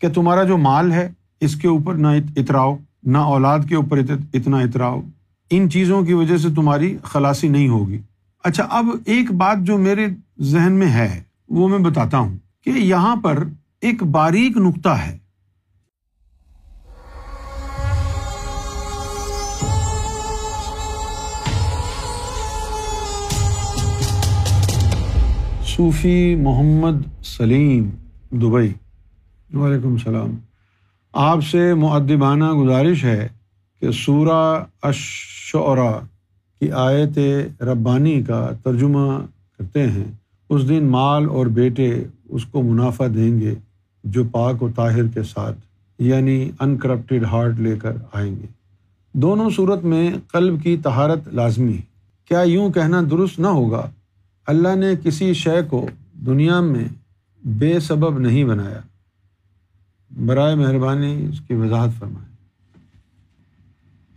کہ تمہارا جو مال ہے، اس کے اوپر نہ اتراؤ، نہ اولاد کے اوپر اتنا اتراؤ۔ ان چیزوں کی وجہ سے تمہاری خلاصی نہیں ہوگی۔ اچھا اب ایک بات جو میرے ذہن میں ہے، وہ میں بتاتا ہوں کہ یہاں پر ایک باریک نقطہ ہے۔ صوفی محمد سلیم دبئی۔ وعلیکم السلام۔ آپ سے معدبانہ گزارش ہے کہ سورہ اشعرا کی آیت ربانی کا ترجمہ کرتے ہیں۔ اس دن مال اور بیٹے اس کو منافع دیں گے جو پاک و طاہر کے ساتھ یعنی ان کرپٹیڈ ہارٹ لے کر آئیں گے۔ دونوں صورت میں قلب کی تہارت لازمی ہے۔ کیا یوں کہنا درست نہ ہوگا؟ اللہ نے کسی شے کو دنیا میں بے سبب نہیں بنایا۔ برائے مہربانی اس کی وضاحت فرمائے۔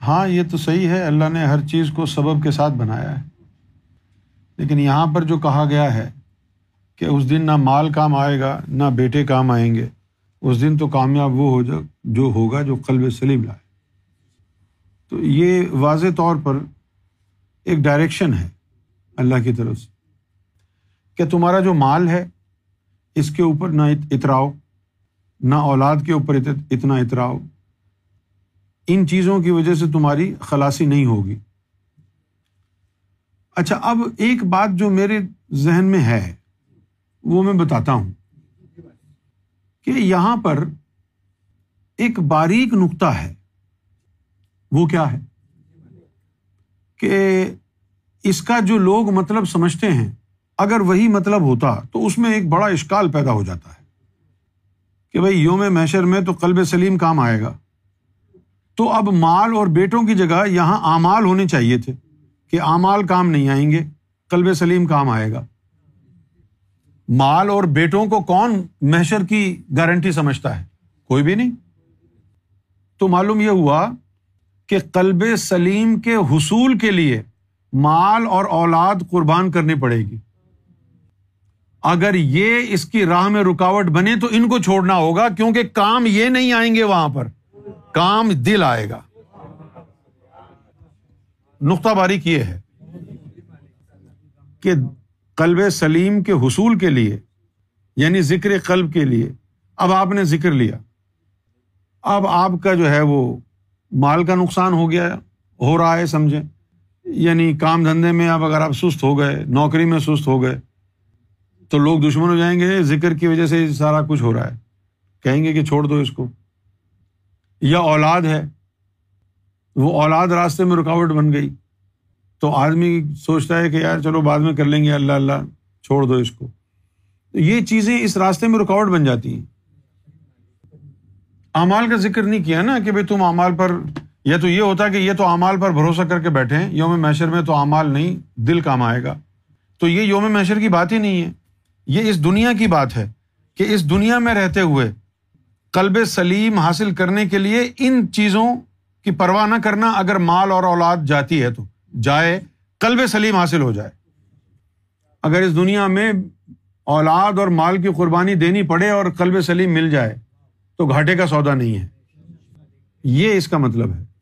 ہاں یہ تو صحیح ہے، اللہ نے ہر چیز کو سبب کے ساتھ بنایا ہے۔ لیکن یہاں پر جو کہا گیا ہے کہ اس دن نہ مال کام آئے گا، نہ بیٹے کام آئیں گے، اس دن تو کامیاب وہ ہو جا، جو ہوگا، جو قلب سلیم لائے۔ تو یہ واضح طور پر ایک ڈائریکشن ہے اللہ کی طرف سے کہ تمہارا جو مال ہے، اس کے اوپر نہ اتراؤ۔ نہ اولاد کے اوپر اتنا اتراؤ ان چیزوں کی وجہ سے تمہاری خلاصی نہیں ہوگی۔ اچھا اب ایک بات جو میرے ذہن میں ہے، وہ میں بتاتا ہوں کہ یہاں پر ایک باریک نقطہ ہے۔ وہ کیا ہے؟ کہ اس کا جو لوگ مطلب سمجھتے ہیں، اگر وہی مطلب ہوتا تو اس میں ایک بڑا اشکال پیدا ہو جاتا ہے۔ کہ بھائی یوم محشر میں تو قلب سلیم کام آئے گا۔ تو اب مال اور بیٹوں کی جگہ یہاں اعمال ہونے چاہیے تھے کہ اعمال کام نہیں آئیں گے، قلب سلیم کام آئے گا۔ مال اور بیٹوں کو کون محشر کی گارنٹی سمجھتا ہے؟ کوئی بھی نہیں۔ تو معلوم یہ ہوا کہ قلب سلیم کے حصول کے لیے مال اور اولاد قربان کرنی پڑے گی۔ اگر یہ اس کی راہ میں رکاوٹ بنے تو ان کو چھوڑنا ہوگا، کیونکہ کام یہ نہیں آئیں گے وہاں پر۔ کام دل آئے گا۔ نقطہ باریک یہ ہے کہ قلب سلیم کے حصول کے لیے یعنی ذکر قلب کے لیے، اب آپ نے ذکر لیا۔ اب آپ کا جو ہے وہ مال کا نقصان ہو گیا، ہو رہا ہے، سمجھیں۔ یعنی کام دھندے میں اب اگر آپ سست ہو گئے، نوکری میں سست ہو گئے تو لوگ دشمن ہو جائیں گے، ذکر کی وجہ سے سارا کچھ ہو رہا ہے۔ کہیں گے کہ چھوڑ دو اس کو۔ یا اولاد ہے، وہ اولاد راستے میں رکاوٹ بن گئی۔ تو آدمی سوچتا ہے کہ یار چلو بعد میں کر لیں گے، اللہ اللہ، چھوڑ دو اس کو۔ یہ چیزیں اس راستے میں رکاوٹ بن جاتی ہیں۔ امال کا ذکر نہیں کیا نا کہ بھائی تم امال پر، یا تو یہ ہوتا کہ یہ تو امال پر بھروسہ کر کے بیٹھے ہیں، یوم میشر میں تو امال نہیں، دل کام آئے گا۔ تو یہ یوم میشر کی بات ہی نہیں ہے۔ یہ اس دنیا کی بات ہے کہ اس دنیا میں رہتے ہوئے کلب سلیم حاصل کرنے کے لیے ان چیزوں کی پرواہ نہ کرنا اگر مال اور اولاد جاتی ہے تو۔ جائے کلب سلیم حاصل ہو جائے۔ اگر اس دنیا میں اولاد اور مال کی قربانی دینی پڑے اور کلب سلیم مل جائے تو گھاٹے کا سودا نہیں ہے۔ یہ اس کا مطلب ہے۔